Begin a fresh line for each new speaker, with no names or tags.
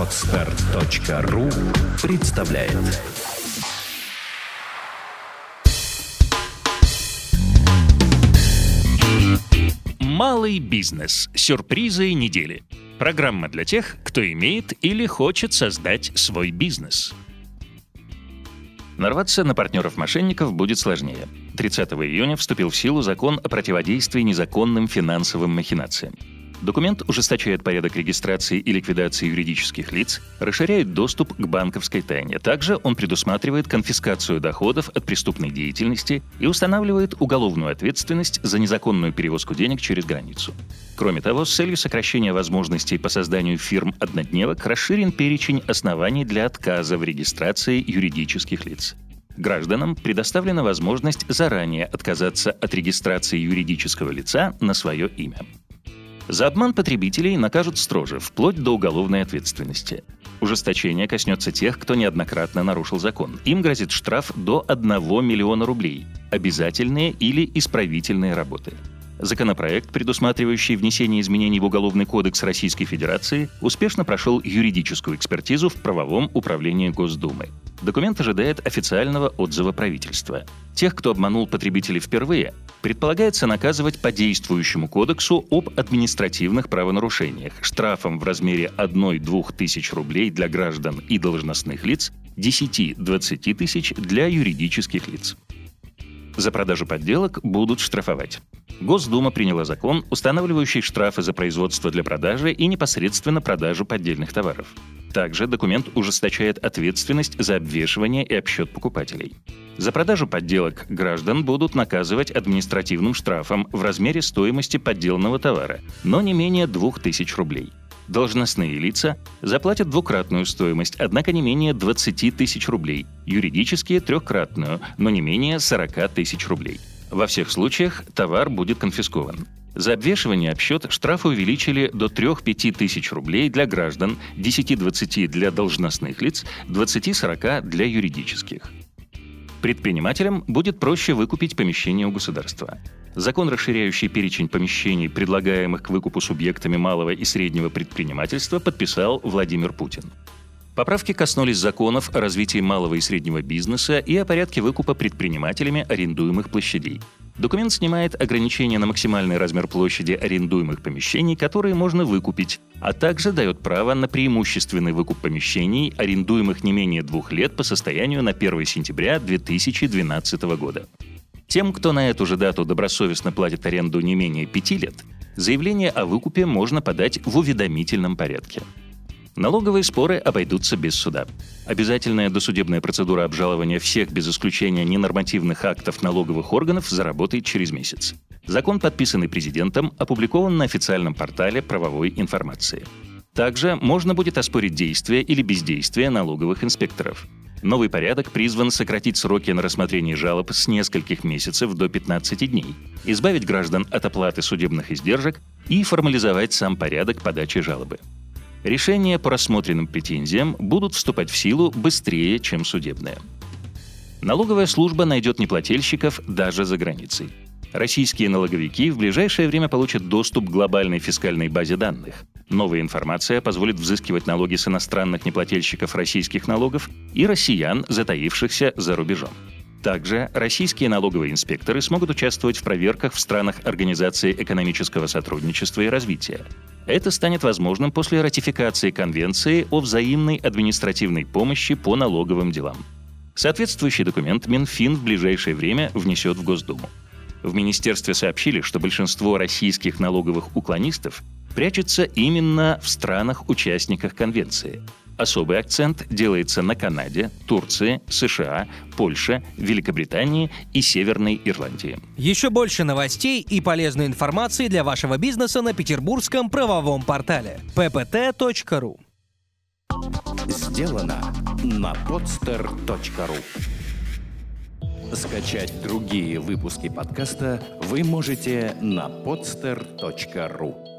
Отстар.ру представляет Малый бизнес. Сюрпризы недели. Программа для тех, кто имеет или хочет создать свой бизнес. Нарваться на партнеров-мошенников будет сложнее. 30 июня вступил в силу закон о противодействии незаконным финансовым махинациям. Документ ужесточает порядок регистрации и ликвидации юридических лиц, расширяет доступ к банковской тайне. Также он предусматривает конфискацию доходов от преступной деятельности и устанавливает уголовную ответственность за незаконную перевозку денег через границу. Кроме того, с целью сокращения возможностей по созданию фирм-однодневок расширен перечень оснований для отказа в регистрации юридических лиц. Гражданам предоставлена возможность заранее отказаться от регистрации юридического лица на свое имя. За обман потребителей накажут строже, вплоть до уголовной ответственности. Ужесточение коснется тех, кто неоднократно нарушил закон. Им грозит штраф до 1 миллиона рублей, обязательные или исправительные работы. Законопроект, предусматривающий внесение изменений в Уголовный кодекс Российской Федерации, успешно прошел юридическую экспертизу в правовом управлении Госдумы. Документ ожидает официального отзыва правительства. Тех, кто обманул потребителей впервые, предполагается наказывать по действующему кодексу об административных правонарушениях штрафом в размере 1-2 тысяч рублей для граждан и должностных лиц, 10-20 тысяч для юридических лиц. За продажу подделок будут штрафовать. Госдума приняла закон, устанавливающий штрафы за производство для продажи и непосредственно продажу поддельных товаров. Также документ ужесточает ответственность за обвешивание и обсчет покупателей. За продажу подделок граждан будут наказывать административным штрафом в размере стоимости подделанного товара, но не менее 2000 рублей. Должностные лица заплатят двукратную стоимость, однако не менее 20 тысяч рублей, юридические – трехкратную, но не менее 40 тысяч рублей. Во всех случаях товар будет конфискован. За обвешивание обсчет штрафы увеличили до 3-5 тысяч рублей для граждан, 10-20 для должностных лиц, 20-40 для юридических. Предпринимателям будет проще выкупить помещение у государства. Закон, расширяющий перечень помещений, предлагаемых к выкупу субъектами малого и среднего предпринимательства, подписал Владимир Путин. Поправки коснулись законов о развитии малого и среднего бизнеса и о порядке выкупа предпринимателями арендуемых площадей. Документ снимает ограничения на максимальный размер площади арендуемых помещений, которые можно выкупить, а также дает право на преимущественный выкуп помещений, арендуемых не менее двух лет по состоянию на 1 сентября 2012 года. Тем, кто на эту же дату добросовестно платит аренду не менее пяти лет, заявление о выкупе можно подать в уведомительном порядке. Налоговые споры обойдутся без суда. Обязательная досудебная процедура обжалования всех без исключения ненормативных актов налоговых органов заработает через месяц. Закон, подписанный президентом, опубликован на официальном портале правовой информации. Также можно будет оспорить действия или бездействие налоговых инспекторов. Новый порядок призван сократить сроки на рассмотрение жалоб с нескольких месяцев до 15 дней, избавить граждан от оплаты судебных издержек и формализовать сам порядок подачи жалобы. Решения по рассмотренным претензиям будут вступать в силу быстрее, чем судебные. Налоговая служба найдет неплательщиков даже за границей. Российские налоговики в ближайшее время получат доступ к глобальной фискальной базе данных. Новая информация позволит взыскивать налоги с иностранных неплательщиков российских налогов и россиян, затаившихся за рубежом. Также российские налоговые инспекторы смогут участвовать в проверках в странах Организации экономического сотрудничества и развития. Это станет возможным после ратификации Конвенции о взаимной административной помощи по налоговым делам. Соответствующий документ Минфин в ближайшее время внесет в Госдуму. В министерстве сообщили, что большинство российских налоговых уклонистов прячется именно в странах-участниках Конвенции – Особый акцент делается на Канаде, Турции, США, Польше, Великобритании и Северной Ирландии.
Еще больше новостей и полезной информации для вашего бизнеса на петербургском правовом портале ppt.ru
Сделано на podster.ru Скачать другие выпуски подкаста вы можете на podster.ru